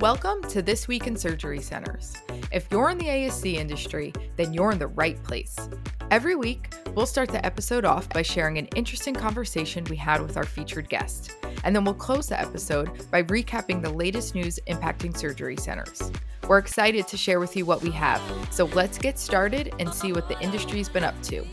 Welcome to This Week in Surgery Centers. If you're in the ASC industry, then you're in the right place. Every week, we'll start the episode off by sharing an interesting conversation we had with our featured guest. And then we'll close the episode by recapping the latest news impacting surgery centers. We're excited to share with you what we have, so let's get started and see what the industry's been up to.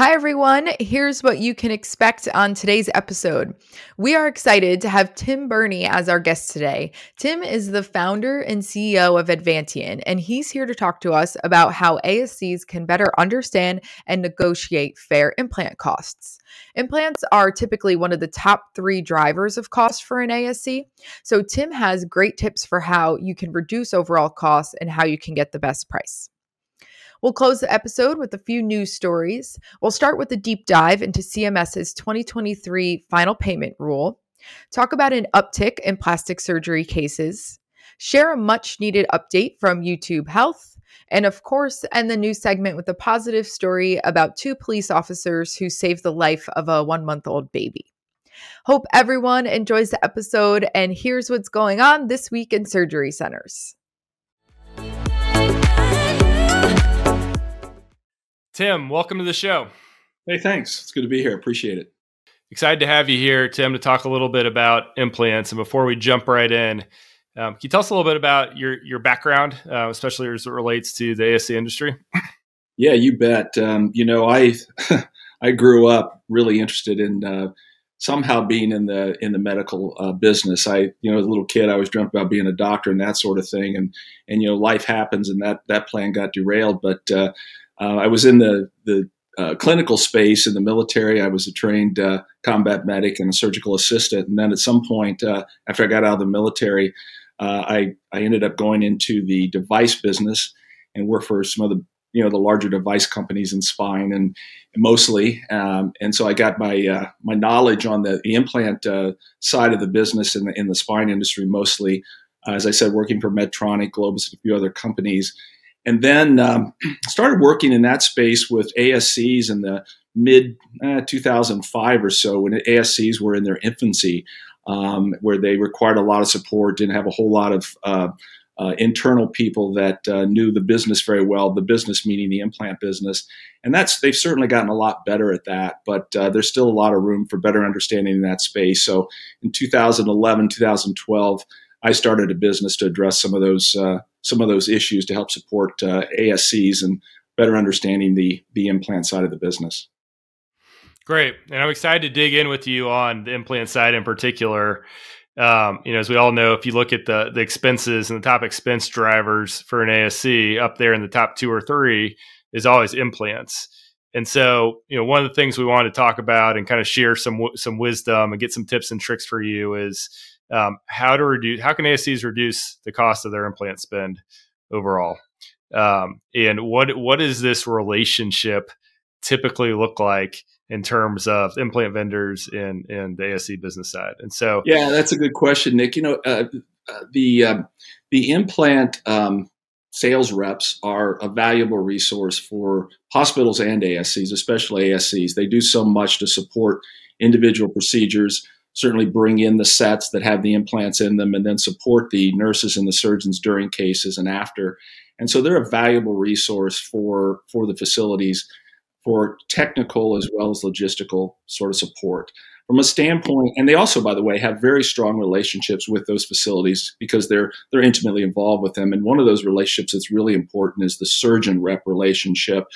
Hi, everyone. Here's what you can expect on today's episode. We are excited to have Tim Burney as our guest today. Tim is the founder and CEO of Advantien, and he's here to talk to us about how ASCs can better understand and negotiate fair implant costs. Implants are typically one of the top three drivers of cost for an ASC. So, Tim has great tips for how you can reduce overall costs and how you can get the best price. We'll close the episode with a few news stories. We'll start with a deep dive into CMS's 2023 final payment rule, talk about an uptick in plastic surgery cases, share a much needed update from YouTube Health, and of course, end the news segment with a positive story about two police officers who saved the life of a one month old baby. Hope everyone enjoys the episode, and here's what's going on this week in surgery centers. Tim, welcome to the show. Hey, thanks. It's good to be here. Appreciate it. Excited to have you here, Tim, to talk a little bit about implants. And before we jump right in, um, can you tell us a little bit about your your background, uh, especially as it relates to the ASC industry? Yeah, you bet. Um, you know, I I grew up really interested in uh, somehow being in the in the medical uh, business. I, you know, as a little kid, I was dreamt about being a doctor and that sort of thing. And and you know, life happens, and that that plan got derailed. But uh, uh, I was in the the uh, clinical space in the military. I was a trained uh, combat medic and a surgical assistant. And then at some point, uh, after I got out of the military, uh, I I ended up going into the device business and worked for some of the you know the larger device companies in spine and, mostly. Um, and so I got my uh, my knowledge on the, the implant side of the business in the in the spine industry mostly. as I said, working for Medtronic, Globus, and a few other companies and then um, started working in that space with ASCs in the mid uh, 2005 or so when ASCs were in their infancy, um, where they required a lot of support, didn't have a whole lot of uh, uh, internal people that uh, knew the business very well. The business meaning the implant business, and that's they've certainly gotten a lot better at that. But uh, there's still a lot of room for better understanding in that space. So in 2011, 2012. I started a business to address some of those uh, some of those issues to help support uh, ASCs and better understanding the the implant side of the business. Great, and I'm excited to dig in with you on the implant side in particular. Um, you know, as we all know, if you look at the the expenses and the top expense drivers for an ASC, up there in the top two or three is always implants. And so, you know, one of the things we want to talk about and kind of share some some wisdom and get some tips and tricks for you is um, how to reduce how can ASCs reduce the cost of their implant spend overall, um, and what what does this relationship typically look like in terms of implant vendors in in the ASC business side? And so, yeah, that's a good question, Nick. You know, uh, uh, the um, the implant um, sales reps are a valuable resource for hospitals and ASCs, especially ASCs. They do so much to support individual procedures certainly bring in the sets that have the implants in them and then support the nurses and the surgeons during cases and after. And so they're a valuable resource for, for the facilities for technical as well as logistical sort of support. From a standpoint, and they also, by the way, have very strong relationships with those facilities because they're they're intimately involved with them. And one of those relationships that's really important is the surgeon rep relationship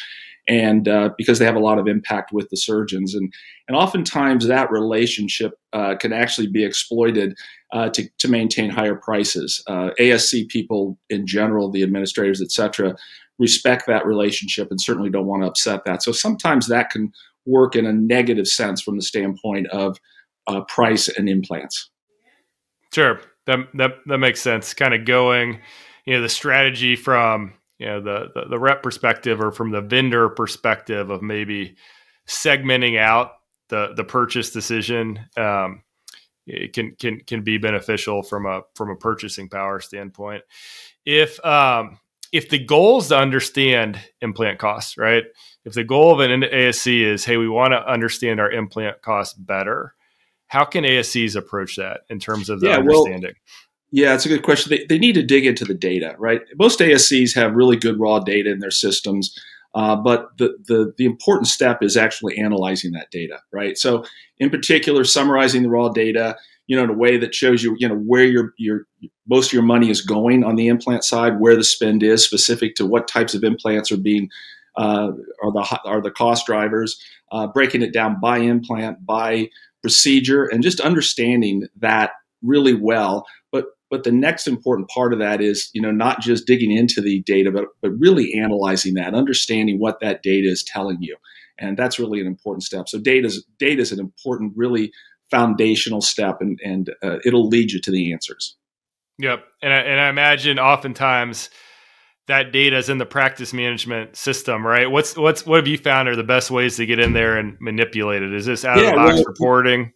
and uh, because they have a lot of impact with the surgeons. And and oftentimes that relationship uh, can actually be exploited uh, to, to maintain higher prices. Uh, asc people in general the administrators etc respect that relationship and certainly don't want to upset that. So sometimes that can work in a negative sense from the standpoint of uh, price and implants. Sure. That, that that makes sense. Kind of going you know the strategy from you know the, the, the rep perspective or from the vendor perspective of maybe segmenting out the the purchase decision um, it can can can be beneficial from a from a purchasing power standpoint if um, if the goal is to understand implant costs right if the goal of an ASC is hey we want to understand our implant costs better How can ASCs approach that in terms of the yeah, understanding? Well, yeah, it's a good question. They, they need to dig into the data, right? Most ASCs have really good raw data in their systems. Uh, but the, the, the important step is actually analyzing that data, right? So, in particular, summarizing the raw data, you know, in a way that shows you, you know, where your your most of your money is going on the implant side, where the spend is specific to what types of implants are being uh, are the are the cost drivers, uh, breaking it down by implant, by procedure, and just understanding that really well. But but the next important part of that is you know not just digging into the data, but but really analyzing that, understanding what that data is telling you, and that's really an important step. So data is data is an important, really foundational step, and and uh, it'll lead you to the answers. Yep, and I, and I imagine oftentimes that data is in the practice management system, right? What's what's what have you found are the best ways to get in there and manipulate it? Is this out of the box reporting?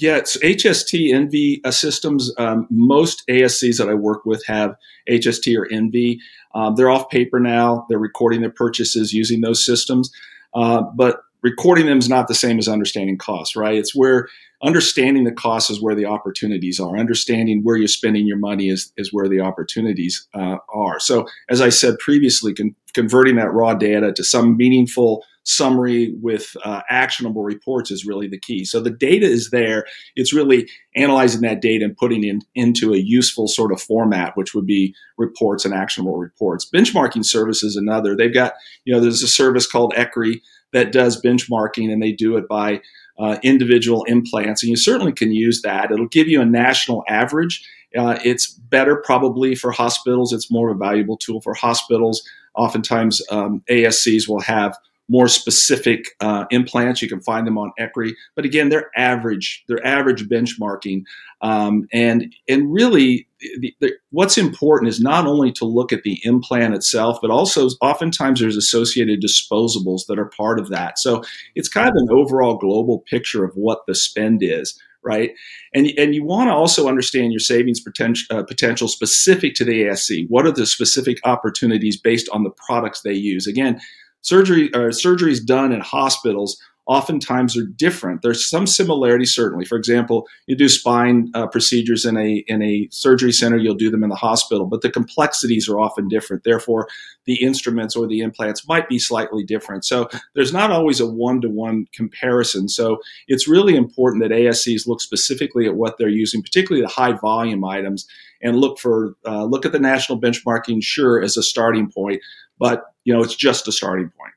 Yeah, it's HST NV systems. Um, most ASCs that I work with have HST or NV. Um, they're off paper now. They're recording their purchases using those systems, uh, but recording them is not the same as understanding costs, right? It's where understanding the costs is where the opportunities are. Understanding where you're spending your money is, is where the opportunities uh, are. So, as I said previously, con- converting that raw data to some meaningful summary with uh, actionable reports is really the key. So the data is there. It's really analyzing that data and putting it in, into a useful sort of format, which would be reports and actionable reports. Benchmarking service is another. They've got, you know, there's a service called ECRI that does benchmarking and they do it by uh, individual implants. And you certainly can use that. It'll give you a national average. Uh, it's better probably for hospitals. It's more of a valuable tool for hospitals. Oftentimes, um, ASCs will have more specific uh, implants. You can find them on ECRI, but again, they're average. They're average benchmarking, um, and and really, the, the, what's important is not only to look at the implant itself, but also oftentimes there's associated disposables that are part of that. So it's kind of an overall global picture of what the spend is right? And, and you want to also understand your savings potential, uh, potential specific to the ASC. What are the specific opportunities based on the products they use? Again, surgery or surgeries done in hospitals oftentimes are different. There's some similarity, certainly. For example, you do spine uh, procedures in a in a surgery center, you'll do them in the hospital, but the complexities are often different. Therefore, the instruments or the implants might be slightly different. So there's not always a one to one comparison. So it's really important that ASCs look specifically at what they're using, particularly the high volume items, and look for uh, look at the national benchmarking, sure, as a starting point, but you know it's just a starting point.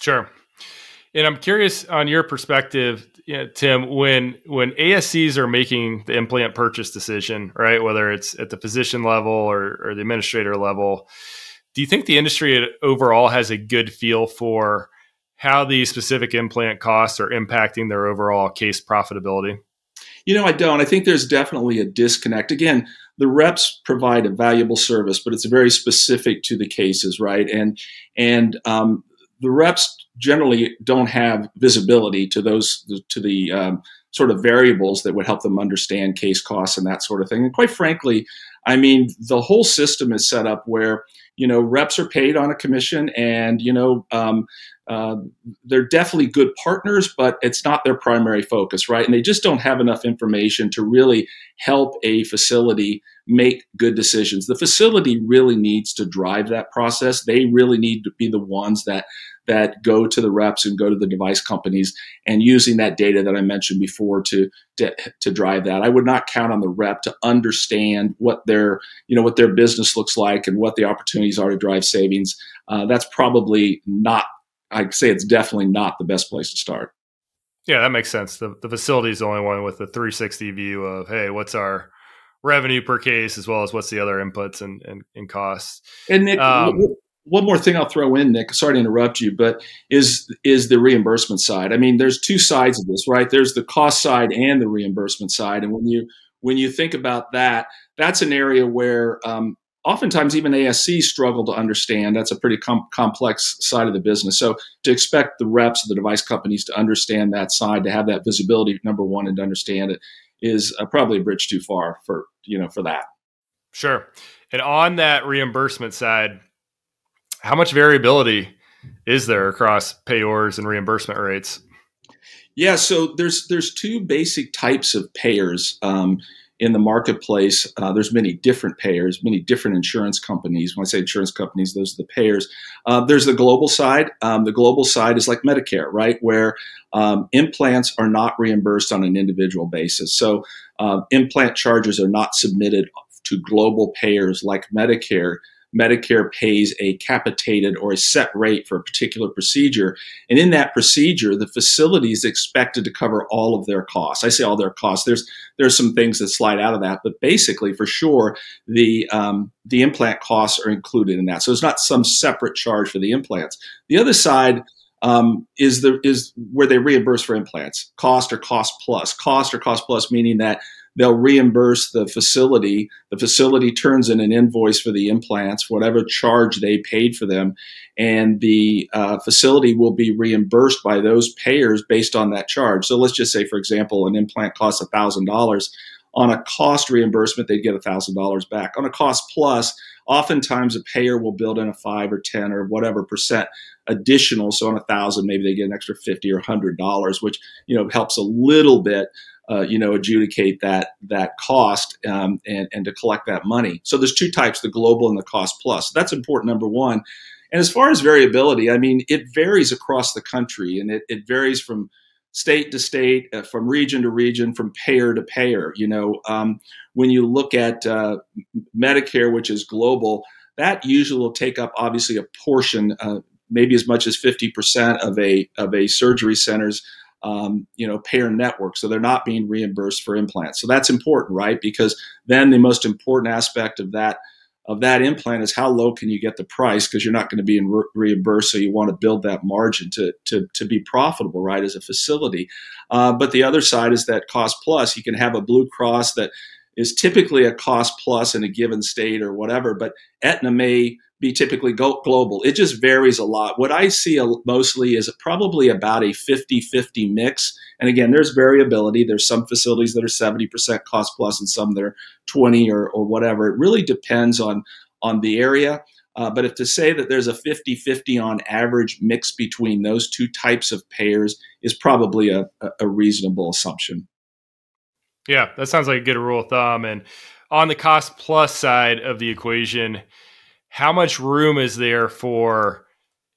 Sure. And I'm curious on your perspective, you know, Tim, when when ASCs are making the implant purchase decision, right, whether it's at the physician level or, or the administrator level, do you think the industry overall has a good feel for how these specific implant costs are impacting their overall case profitability? You know, I don't. I think there's definitely a disconnect. Again, the reps provide a valuable service, but it's very specific to the cases, right? And and um, the reps generally don't have visibility to those to the um, sort of variables that would help them understand case costs and that sort of thing. And quite frankly, I mean, the whole system is set up where you know reps are paid on a commission, and you know um, uh, they're definitely good partners, but it's not their primary focus, right? And they just don't have enough information to really help a facility make good decisions. The facility really needs to drive that process. They really need to be the ones that that go to the reps and go to the device companies and using that data that I mentioned before to, to, to drive that. I would not count on the rep to understand what their you know what their business looks like and what the opportunities are to drive savings. Uh, that's probably not. I'd say it's definitely not the best place to start. Yeah, that makes sense. The, the facility is the only one with the 360 view of, hey, what's our revenue per case as well as what's the other inputs and, and, and costs. And Nick, um, one more thing I'll throw in, Nick. Sorry to interrupt you, but is is the reimbursement side. I mean, there's two sides of this, right? There's the cost side and the reimbursement side, and when you when you think about that, that's an area where um, oftentimes even ASC struggle to understand. That's a pretty com- complex side of the business. So to expect the reps of the device companies to understand that side, to have that visibility, number one, and to understand it, is uh, probably a bridge too far for you know for that. Sure. And on that reimbursement side, how much variability is there across payors and reimbursement rates? Yeah, so there's there's two basic types of payers um, in the marketplace. Uh, there's many different payers, many different insurance companies. When I say insurance companies, those are the payers. Uh, there's the global side. Um, the global side is like Medicare, right, where um, implants are not reimbursed on an individual basis. So uh, implant charges are not submitted to global payers like Medicare. Medicare pays a capitated or a set rate for a particular procedure. And in that procedure, the facility is expected to cover all of their costs. I say all their costs. There's there's some things that slide out of that, but basically, for sure, the um, the implant costs are included in that. So it's not some separate charge for the implants. The other side um, is the is where they reimburse for implants, cost or cost plus, cost or cost plus, meaning that they'll reimburse the facility. The facility turns in an invoice for the implants, whatever charge they paid for them, and the uh, facility will be reimbursed by those payers based on that charge. So let's just say, for example, an implant costs thousand dollars. On a cost reimbursement, they'd get thousand dollars back. On a cost plus, oftentimes a payer will build in a five or ten or whatever percent additional. So on a thousand, maybe they get an extra fifty or hundred dollars, which you know helps a little bit uh, you know, adjudicate that that cost um, and and to collect that money. So there's two types: the global and the cost plus. That's important. Number one. And as far as variability, I mean, it varies across the country, and it, it varies from state to state, uh, from region to region, from payer to payer. You know, um, when you look at uh, Medicare, which is global, that usually will take up obviously a portion, uh, maybe as much as 50% of a of a surgery center's um, you know, payer network. So they're not being reimbursed for implants. So that's important, right? Because then the most important aspect of that of that implant is how low can you get the price because you're not going to be re- reimbursed. So you want to build that margin to to to be profitable, right, as a facility. Uh, but the other side is that cost plus. You can have a Blue Cross that is typically a cost plus in a given state or whatever, but Aetna may be typically global. It just varies a lot. What I see mostly is probably about a 50 50 mix. And again, there's variability. There's some facilities that are 70% cost plus and some that are 20 or, or whatever. It really depends on, on the area. Uh, but if to say that there's a 50 50 on average mix between those two types of payers is probably a, a reasonable assumption. Yeah, that sounds like a good rule of thumb. And on the cost plus side of the equation, how much room is there for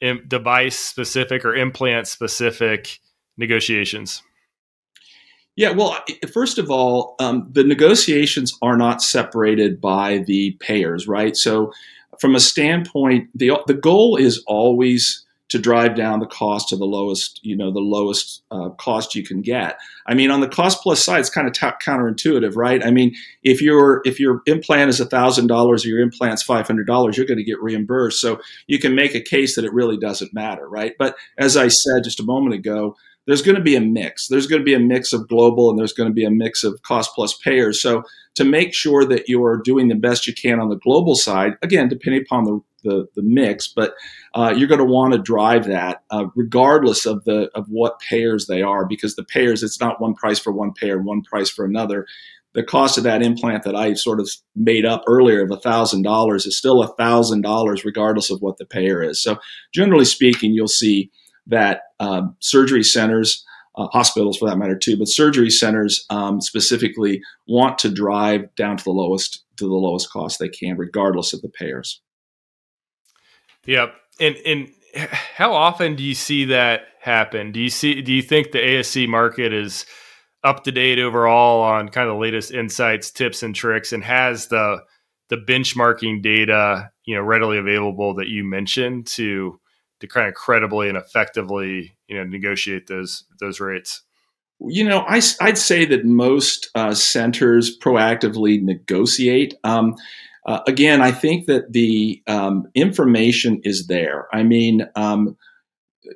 Im- device specific or implant specific negotiations? Yeah, well, first of all, um, the negotiations are not separated by the payers, right? So, from a standpoint, the the goal is always to drive down the cost to the lowest, you know, the lowest uh, cost you can get. I mean, on the cost plus side, it's kind of t- counterintuitive, right? I mean, if your if your implant is thousand dollars or your implant's five hundred dollars, you're going to get reimbursed. So you can make a case that it really doesn't matter, right? But as I said just a moment ago, there's going to be a mix. There's going to be a mix of global and there's going to be a mix of cost plus payers. So to make sure that you're doing the best you can on the global side, again, depending upon the the, the mix, but uh, you're going to want to drive that uh, regardless of the of what payers they are, because the payers it's not one price for one payer, one price for another. The cost of that implant that I sort of made up earlier of thousand dollars is still thousand dollars regardless of what the payer is. So generally speaking, you'll see that um, surgery centers. Uh, hospitals for that matter too, but surgery centers um, specifically want to drive down to the lowest to the lowest cost they can, regardless of the payers. Yep. And and how often do you see that happen? Do you see do you think the ASC market is up to date overall on kind of the latest insights, tips and tricks and has the the benchmarking data, you know, readily available that you mentioned to to kind of credibly and effectively, you know, negotiate those those rates? You know, I, would say that most uh, centers proactively negotiate. Um, uh, again, I think that the um, information is there. I mean, um,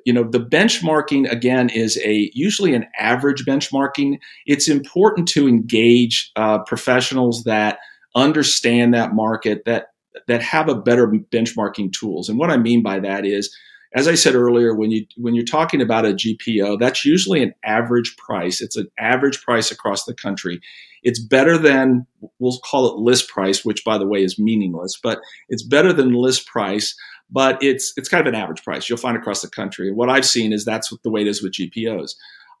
you know, the benchmarking again is a usually an average benchmarking. It's important to engage uh, professionals that understand that market that that have a better benchmarking tools. And what I mean by that is as I said earlier, when you when you're talking about a GPO, that's usually an average price. It's an average price across the country. It's better than we'll call it list price, which by the way is meaningless, but it's better than list price. But it's it's kind of an average price you'll find across the country. And what I've seen is that's the way it is with GPOs.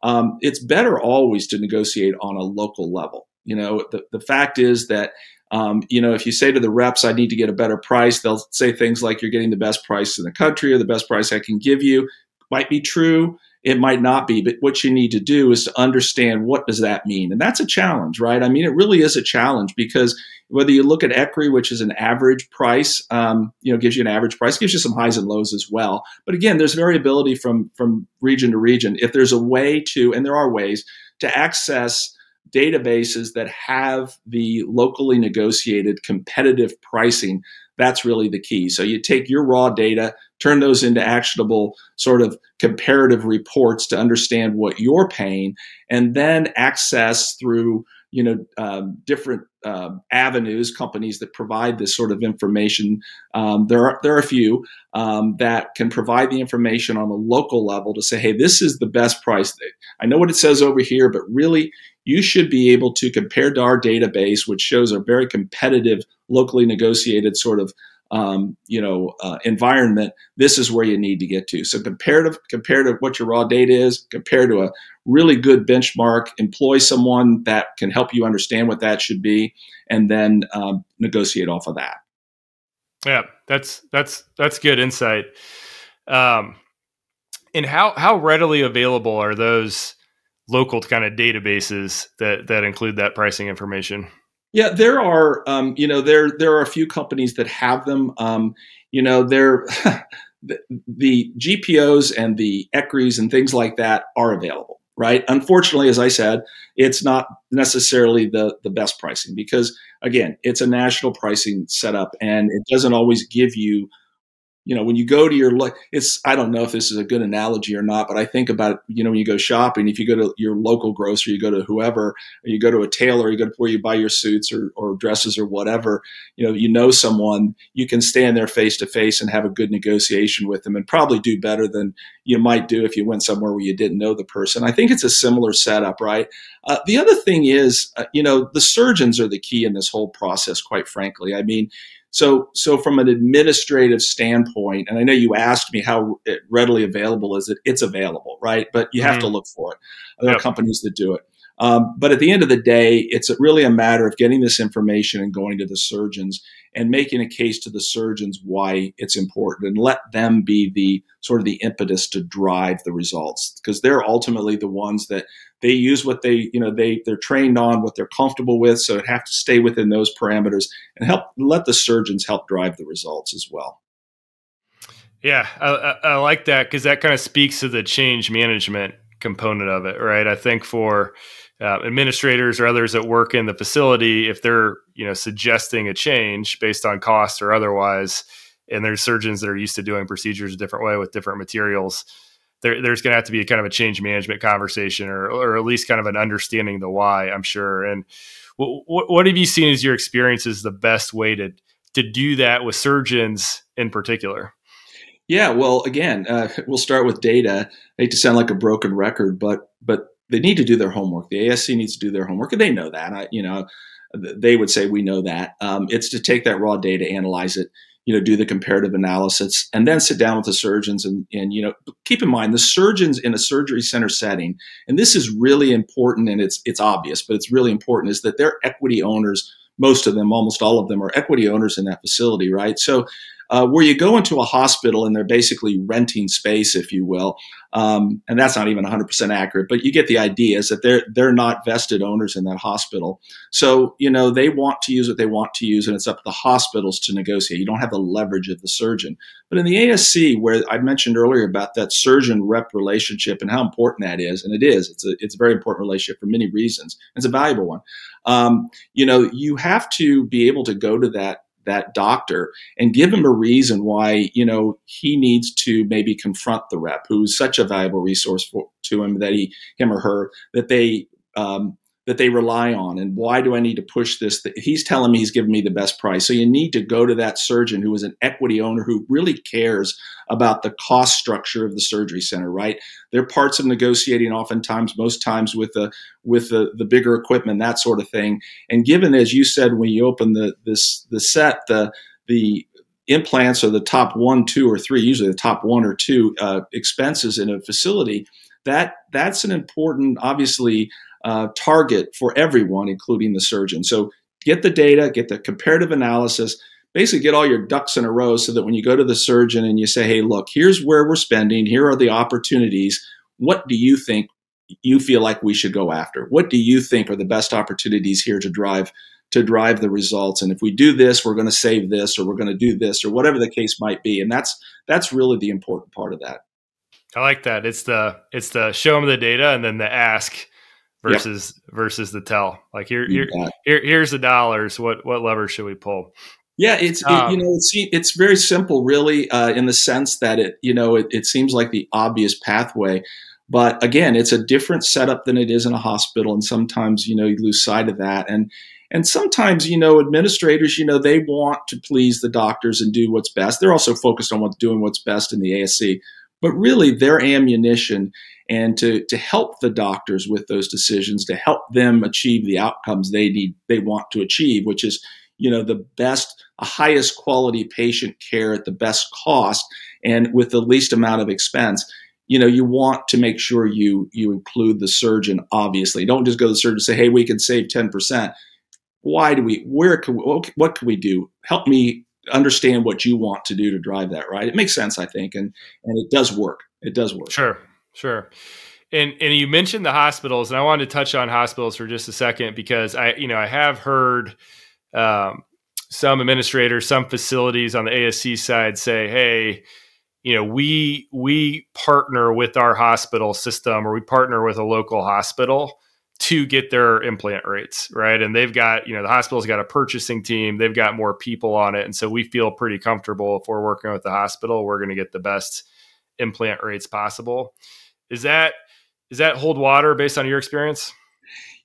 um, it's better always to negotiate on a local level. You know, the, the fact is that um, you know, if you say to the reps, I need to get a better price, they'll say things like, you're getting the best price in the country or the best price I can give you. Might be true. It might not be, but what you need to do is to understand what does that mean, and that's a challenge, right? I mean, it really is a challenge because whether you look at ECRI, which is an average price, um, you know, gives you an average price, gives you some highs and lows as well. But again, there's variability from from region to region. If there's a way to, and there are ways to access databases that have the locally negotiated competitive pricing that's really the key. So you take your raw data, turn those into actionable sort of comparative reports to understand what you're paying, and then access through you know um, different uh, avenues, companies that provide this sort of information. Um, there are there are a few um, that can provide the information on a local level to say, hey, this is the best price. I know what it says over here, but really you should be able to compare to our database, which shows a very competitive, locally negotiated sort of um, you know uh, environment. This is where you need to get to. So comparative, compare to what your raw data is, compare to a really good benchmark. Employ someone that can help you understand what that should be, and then um, negotiate off of that. Yeah, that's that's that's good insight. Um, and how how readily available are those? local kind of databases that that include that pricing information? Yeah, there are. Um, you know, there there are a few companies that have them. Um, you know, they're the, the GPOs and the ECRIs and things like that are available, right? Unfortunately, as I said, it's not necessarily the the best pricing because again, it's a national pricing setup, and it doesn't always give you you know when you go to your it's i don't know if this is a good analogy or not but i think about you know when you go shopping if you go to your local grocery you go to whoever you go to a tailor you go to where you buy your suits or, or dresses or whatever you know you know someone you can stand there face to face and have a good negotiation with them and probably do better than you might do if you went somewhere where you didn't know the person. I think it's a similar setup right? Uh, the other thing is uh, you know the surgeons are the key in this whole process quite frankly. I mean so, so from an administrative standpoint, and I know you asked me how readily available is it? It's available, right? But you have mm-hmm. to look for it. There yep. are companies that do it. Um, but at the end of the day, it's really a matter of getting this information and going to the surgeons and making a case to the surgeons why it's important and let them be the sort of the impetus to drive the results. Because they're ultimately the ones that they use what they you know they they're trained on what they're comfortable with so it have to stay within those parameters and help let the surgeons help drive the results as well. Yeah i, I, I like that because that kind of speaks to the change management component of it right? I think for uh, administrators or others that work in the facility, if they're you know suggesting a change based on cost or otherwise, and there's surgeons that are used to doing procedures a different way with different materials, there, there's going to have to be a kind of a change management conversation, or or at least kind of an understanding the why. I'm sure. And what what have you seen as your experience is the best way to to do that with surgeons in particular? Yeah, well, again, uh, we'll start with data. I hate to sound like a broken record, but but they need to do their homework. The ASC needs to do their homework, and they know that. I, you know, they would say we know that. Um, it's to take that raw data, analyze it, you know, do the comparative analysis, and then sit down with the surgeons and and you know, keep in mind the surgeons in a surgery center setting, and this is really important, and it's it's obvious, but it's really important is that they're equity owners. Most of them, almost all of them, are equity owners in that facility, right? So uh, where you go into a hospital and they're basically renting space, if you will, um, and that's not even 100% accurate, but you get the idea is that they're they're not vested owners in that hospital. So you know they want to use what they want to use, and it's up to the hospitals to negotiate. You don't have the leverage of the surgeon. But in the ASC, where I mentioned earlier about that surgeon rep relationship and how important that is, and it is, it's a it's a very important relationship for many reasons. It's a valuable one. Um, you know, you have to be able to go to that that doctor and give him a reason why you know he needs to maybe confront the rep who's such a valuable resource for, to him that he him or her that they um, that they rely on and why do i need to push this? He's telling me he's giving me the best price. So you need to go to that surgeon who is an equity owner who really cares about the cost structure of the surgery center right? They're parts of negotiating oftentimes most times with the with the, the bigger equipment that sort of thing. And given as you said when you open the this the set the the implants are the top one two or three usually the top one or two uh, expenses in a facility that that's an important, obviously, uh, target for everyone, including the surgeon. So get the data, get the comparative analysis, basically get all your ducks in a row so that when you go to the surgeon and you say, hey, look, here's where we're spending, here are the opportunities. What do you think you feel like we should go after? What do you think are the best opportunities here to drive to drive the results? And if we do this, we're going to save this, or we're going to do this, or whatever the case might be. And that's that's really the important part of that. I like that. It's the it's the show them the data and then the ask versus yep. versus the tell. Like here, here, here here's the dollars. What what levers should we pull? Yeah, it's um, it, you know it's it's very simple, really, uh, in the sense that it you know it, it seems like the obvious pathway, but again, it's a different setup than it is in a hospital, and sometimes you know you lose sight of that, and and sometimes you know administrators you know they want to please the doctors and do what's best. They're also focused on what doing what's best in the ASC, but really their ammunition and to to help the doctors with those decisions, to help them achieve the outcomes they need they want to achieve, which is you know the best highest quality patient care at the best cost and with the least amount of expense. You know you want to make sure you you include the surgeon obviously. Don't just go to the surgeon and say hey we can save 10% why do we where can we, what can we do? Help me understand what you want to do to drive that right? It makes sense i think and and it does work. It does work. Sure sure and and you mentioned the hospitals and i wanted to touch on hospitals for just a second because i you know i have heard um, some administrators, some facilities on the ASC side say, "Hey, you know, we we partner with our hospital system, or we partner with a local hospital." to get their implant rates right and they've got you know the hospital's got a purchasing team they've got more people on it and so we feel pretty comfortable if we're working with the hospital we're going to get the best implant rates possible is that is that hold water based on your experience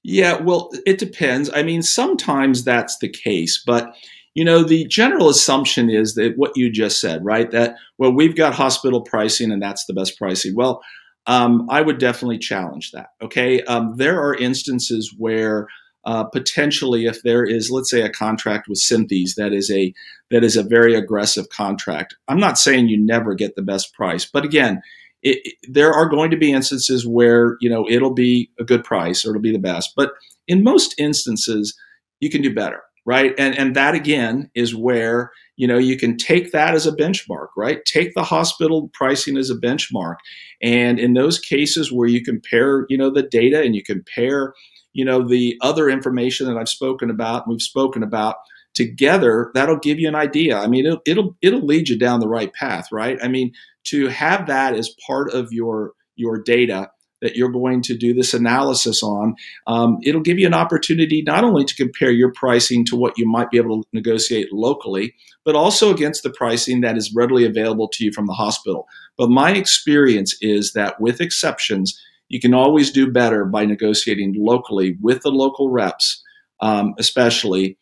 yeah, well, it depends. I mean, sometimes that's the case, but you know, the general assumption is that what you just said, right? That well, we've got hospital pricing and that's the best pricing. Well, um, I would definitely challenge that. Okay, um, there are instances where uh, potentially, if there is, let's say, a contract with Synthes that is a that is a very aggressive contract. I'm not saying you never get the best price, but again, it, there are going to be instances where you know it'll be a good price or it'll be the best but in most instances you can do better right? And and that again is where you know you can take that as a benchmark right? Take the hospital pricing as a benchmark. And in those cases where you compare you know the data and you compare you know the other information that i've spoken about we've spoken about together that'll give you an idea i mean it'll, it'll it'll lead you down the right path right i mean to have that as part of your your data that you're going to do this analysis on, um, it'll give you an opportunity not only to compare your pricing to what you might be able to negotiate locally, but also against the pricing that is readily available to you from the hospital. But my experience is that with exceptions, you can always do better by negotiating locally with the local reps, um, especially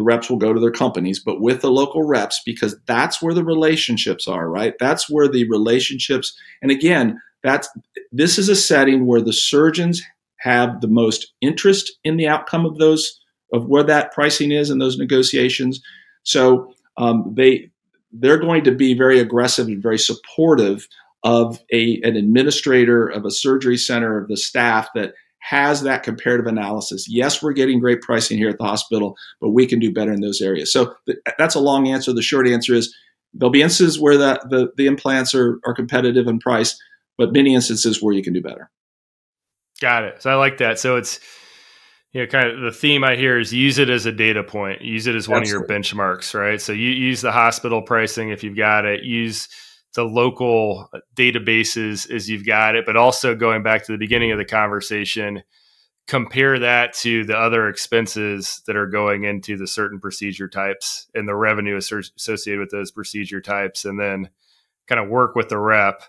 the reps will go to their companies, but with the local reps because that's where the relationships are, right? That's where the relationships, and again, that's this is a setting where the surgeons have the most interest in the outcome of those of where that pricing is in those negotiations. So um, they they're going to be very aggressive and very supportive of a an administrator of a surgery center of the staff that has that comparative analysis. Yes, we're getting great pricing here at the hospital, but we can do better in those areas. So th- that's a long answer. The short answer is there'll be instances where the, the, the implants are, are competitive in price, but many instances where you can do better. Got it. So I like that. So it's, you know, kind of the theme I hear is use it as a data point, use it as one Absolutely. of your benchmarks, right? So you use the hospital pricing if you've got it, use the local databases as you've got it, but also going back to the beginning of the conversation, compare that to the other expenses that are going into the certain procedure types and the revenue associated with those procedure types, and then kind of work with the rep,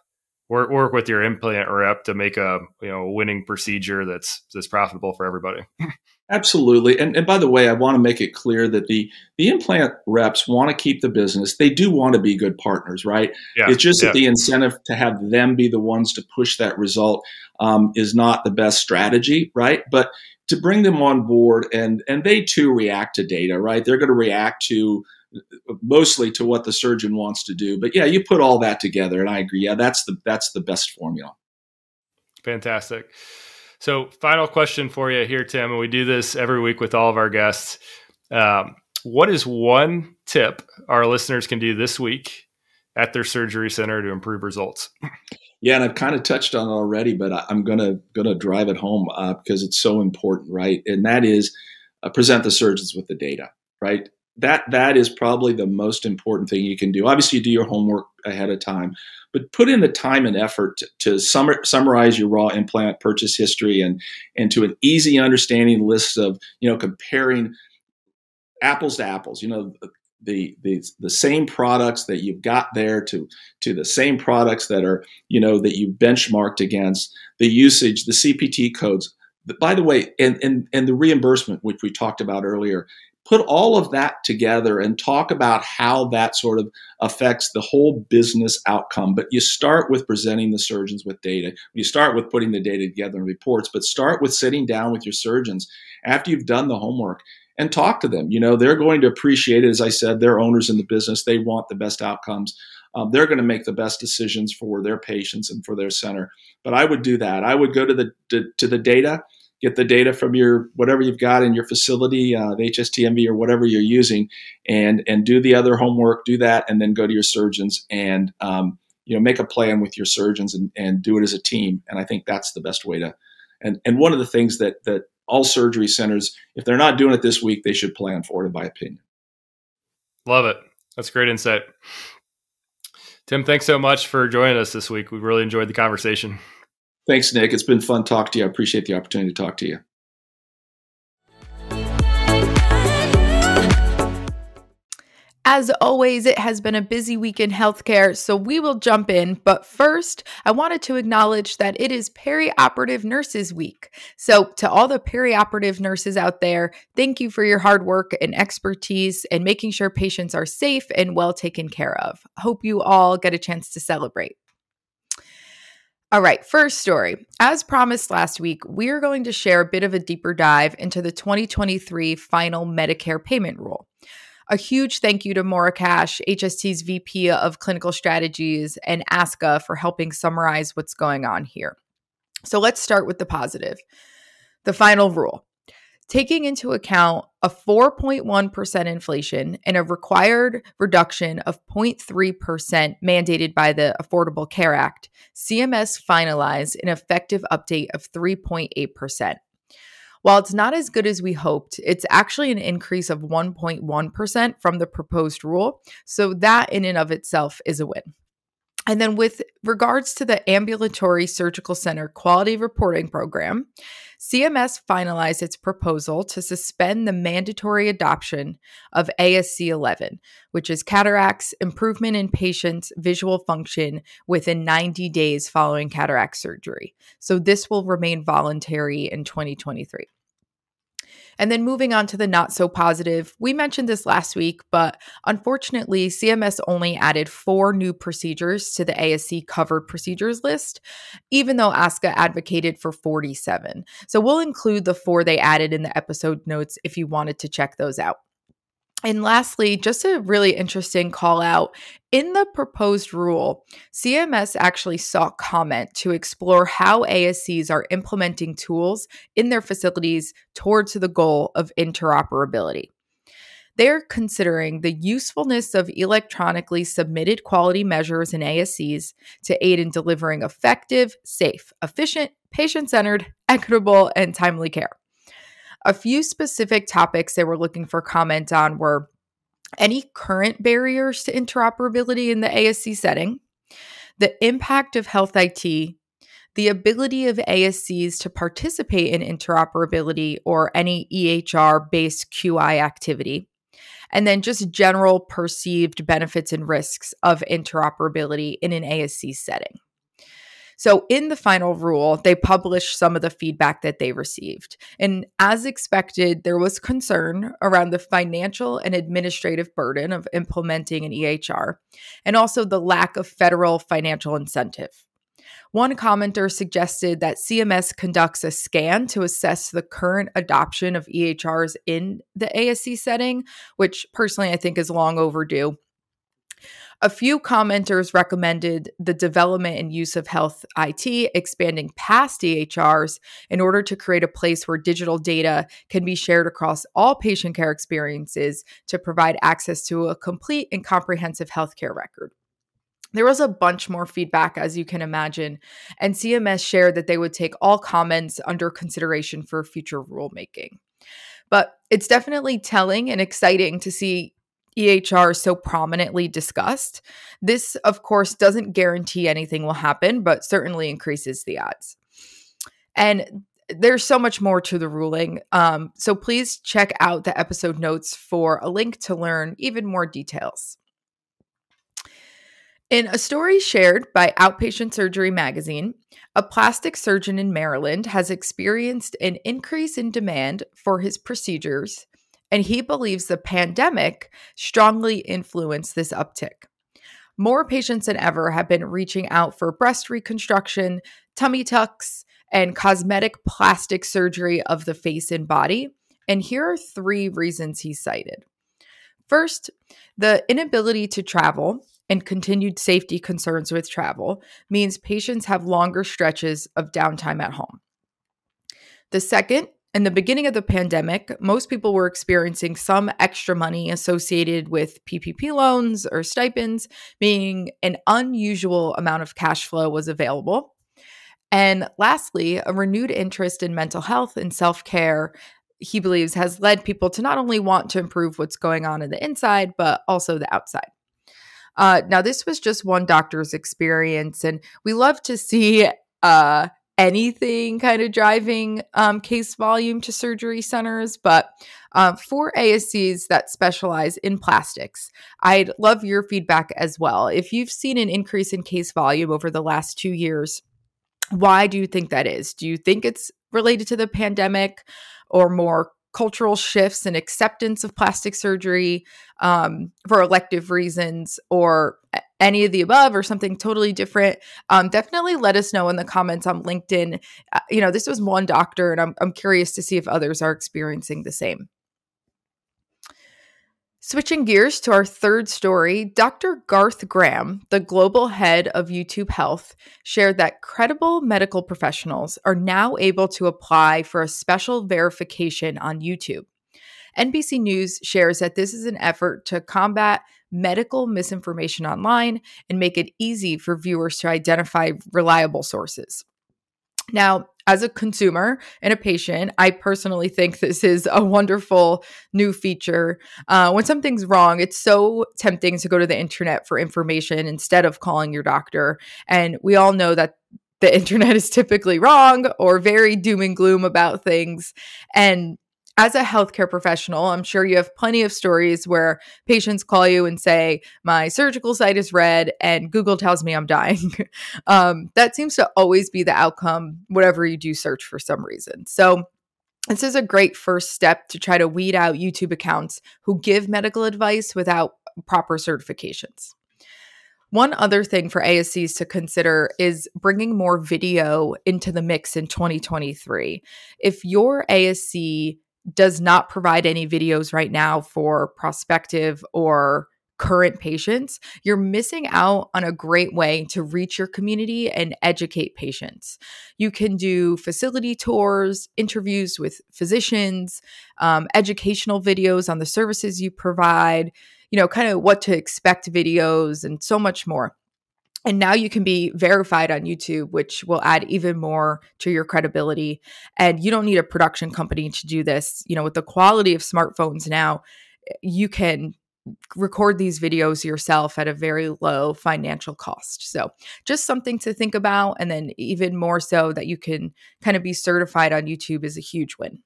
work work with your implant rep to make a you know winning procedure that's that's profitable for everybody. Absolutely. And, and by the way, I want to make it clear that the, the implant reps want to keep the business. They do want to be good partners, right? Yeah, it's just yeah. that the incentive to have them be the ones to push that result um, is not the best strategy, right? But to bring them on board and and they too react to data, right? They're going to react to mostly to what the surgeon wants to do. But yeah, you put all that together and I agree. Yeah, that's the that's the best formula. Fantastic. So, final question for you here, Tim, and we do this every week with all of our guests. Um, what is one tip our listeners can do this week at their surgery center to improve results? Yeah, and I've kind of touched on it already, but I, am gonna gonna drive it home uh, because it's so important, right? And that is uh, present the surgeons with the data, right? That that is probably the most important thing you can do. Obviously, you do your homework ahead of time, but put in the time and effort to, to summa- summarize your raw implant purchase history and and to an easy understanding list of you know comparing apples to apples. You know, the, the the same products that you've got there to to the same products that are you know that you benchmarked against the usage the cpt codes by the way and and, and the reimbursement which we talked about earlier put all of that together and talk about how that sort of affects the whole business outcome but you start with presenting the surgeons with data you start with putting the data together in reports but start with sitting down with your surgeons after you've done the homework and talk to them. You know, they're going to appreciate it. As I said, they're owners in the business. They want the best outcomes. Um, they're going to make the best decisions for their patients and for their center. But I would do that. I would go to the to, to the data, get the data from your whatever you've got in your facility, uh, the HSTMV or whatever you're using, and and do the other homework. Do that, and then go to your surgeons and um, you know make a plan with your surgeons and, and do it as a team. And I think that's the best way to. And and one of the things that that all surgery centers, if they're not doing it this week, they should plan for it, in my opinion. Love it. That's great insight. Tim, thanks so much for joining us this week. We really enjoyed the conversation. Thanks, Nick. It's been fun talking to you. I appreciate the opportunity to talk to you. As always, it has been a busy week in healthcare, so we will jump in. But first, I wanted to acknowledge that it is Perioperative Nurses Week. So, to all the perioperative nurses out there, thank you for your hard work and expertise and making sure patients are safe and well taken care of. Hope you all get a chance to celebrate. All right, first story. As promised last week, we are going to share a bit of a deeper dive into the 2023 final Medicare payment rule. A huge thank you to Maura Cash, HST's VP of Clinical Strategies, and ASCA for helping summarize what's going on here. So let's start with the positive. The final rule. Taking into account a 4.1% inflation and a required reduction of 0.3% mandated by the Affordable Care Act, CMS finalized an effective update of 3.8%. While it's not as good as we hoped, it's actually an increase of 1.1% from the proposed rule. So that in and of itself is a win. And then, with regards to the ambulatory surgical center quality reporting program, CMS finalized its proposal to suspend the mandatory adoption of ASC 11, which is cataracts improvement in patients' visual function within 90 days following cataract surgery. So, this will remain voluntary in 2023. And then moving on to the not so positive, we mentioned this last week, but unfortunately, CMS only added four new procedures to the ASC covered procedures list, even though ASCA advocated for 47. So we'll include the four they added in the episode notes if you wanted to check those out. And lastly, just a really interesting call out in the proposed rule, CMS actually sought comment to explore how ASCs are implementing tools in their facilities towards the goal of interoperability. They're considering the usefulness of electronically submitted quality measures in ASCs to aid in delivering effective, safe, efficient, patient centered, equitable, and timely care. A few specific topics they were looking for comment on were any current barriers to interoperability in the ASC setting, the impact of health IT, the ability of ASCs to participate in interoperability or any EHR based QI activity, and then just general perceived benefits and risks of interoperability in an ASC setting. So, in the final rule, they published some of the feedback that they received. And as expected, there was concern around the financial and administrative burden of implementing an EHR and also the lack of federal financial incentive. One commenter suggested that CMS conducts a scan to assess the current adoption of EHRs in the ASC setting, which personally I think is long overdue. A few commenters recommended the development and use of health IT, expanding past EHRs in order to create a place where digital data can be shared across all patient care experiences to provide access to a complete and comprehensive healthcare record. There was a bunch more feedback, as you can imagine, and CMS shared that they would take all comments under consideration for future rulemaking. But it's definitely telling and exciting to see EHR is so prominently discussed. This, of course, doesn't guarantee anything will happen, but certainly increases the odds. And there's so much more to the ruling. Um, so please check out the episode notes for a link to learn even more details. In a story shared by Outpatient Surgery Magazine, a plastic surgeon in Maryland has experienced an increase in demand for his procedures and he believes the pandemic strongly influenced this uptick. More patients than ever have been reaching out for breast reconstruction, tummy tucks, and cosmetic plastic surgery of the face and body. And here are three reasons he cited. First, the inability to travel and continued safety concerns with travel means patients have longer stretches of downtime at home. The second in the beginning of the pandemic, most people were experiencing some extra money associated with PPP loans or stipends, meaning an unusual amount of cash flow was available. And lastly, a renewed interest in mental health and self care, he believes, has led people to not only want to improve what's going on in the inside, but also the outside. Uh, now, this was just one doctor's experience, and we love to see uh, anything kind of driving um, case volume to surgery centers, but uh, for ASCs that specialize in plastics, I'd love your feedback as well. If you've seen an increase in case volume over the last two years, why do you think that is? Do you think it's related to the pandemic or more cultural shifts and acceptance of plastic surgery um, for elective reasons or any of the above or something totally different um, definitely let us know in the comments on linkedin. Uh, you know this was one doctor and I'm, I'm curious to see if others are experiencing the same Switching gears to our third story, Dr. Garth Graham, the global head of YouTube Health, shared that credible medical professionals are now able to apply for a special verification on YouTube. NBC News shares that this is an effort to combat medical misinformation online and make it easy for viewers to identify reliable sources. Now, as a consumer and a patient, I personally think this is a wonderful new feature. Uh, when something's wrong, it's so tempting to go to the internet for information instead of calling your doctor. And we all know that the internet is typically wrong or very doom and gloom about things. And as a healthcare professional, I'm sure you have plenty of stories where patients call you and say, My surgical site is red, and Google tells me I'm dying. um, that seems to always be the outcome, whatever you do search for some reason. So, this is a great first step to try to weed out YouTube accounts who give medical advice without proper certifications. One other thing for ASCs to consider is bringing more video into the mix in 2023. If your ASC does not provide any videos right now for prospective or current patients, you're missing out on a great way to reach your community and educate patients. You can do facility tours, interviews with physicians, um, educational videos on the services you provide, you know, kind of what to expect videos, and so much more. And now you can be verified on YouTube, which will add even more to your credibility. And you don't need a production company to do this. You know, with the quality of smartphones now, you can record these videos yourself at a very low financial cost. So, just something to think about. And then, even more so, that you can kind of be certified on YouTube is a huge win.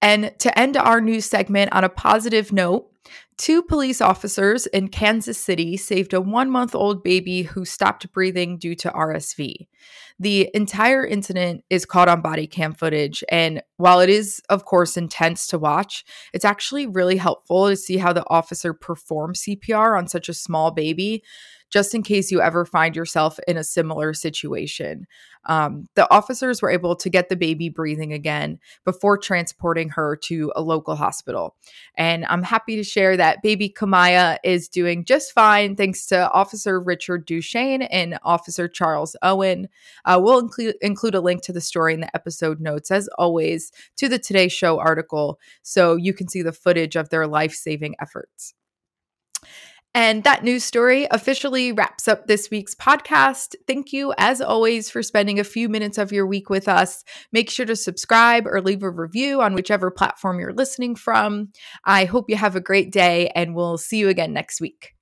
And to end our news segment on a positive note, two police officers in Kansas City saved a one month old baby who stopped breathing due to RSV. The entire incident is caught on body cam footage. And while it is, of course, intense to watch, it's actually really helpful to see how the officer performed CPR on such a small baby just in case you ever find yourself in a similar situation. Um, the officers were able to get the baby breathing again before transporting her to a local hospital. And I'm happy to share that baby Kamaya is doing just fine thanks to Officer Richard Duchesne and Officer Charles Owen. Uh, we'll include include a link to the story in the episode notes, as always, to the Today Show article, so you can see the footage of their life saving efforts. And that news story officially wraps up this week's podcast. Thank you, as always, for spending a few minutes of your week with us. Make sure to subscribe or leave a review on whichever platform you're listening from. I hope you have a great day, and we'll see you again next week.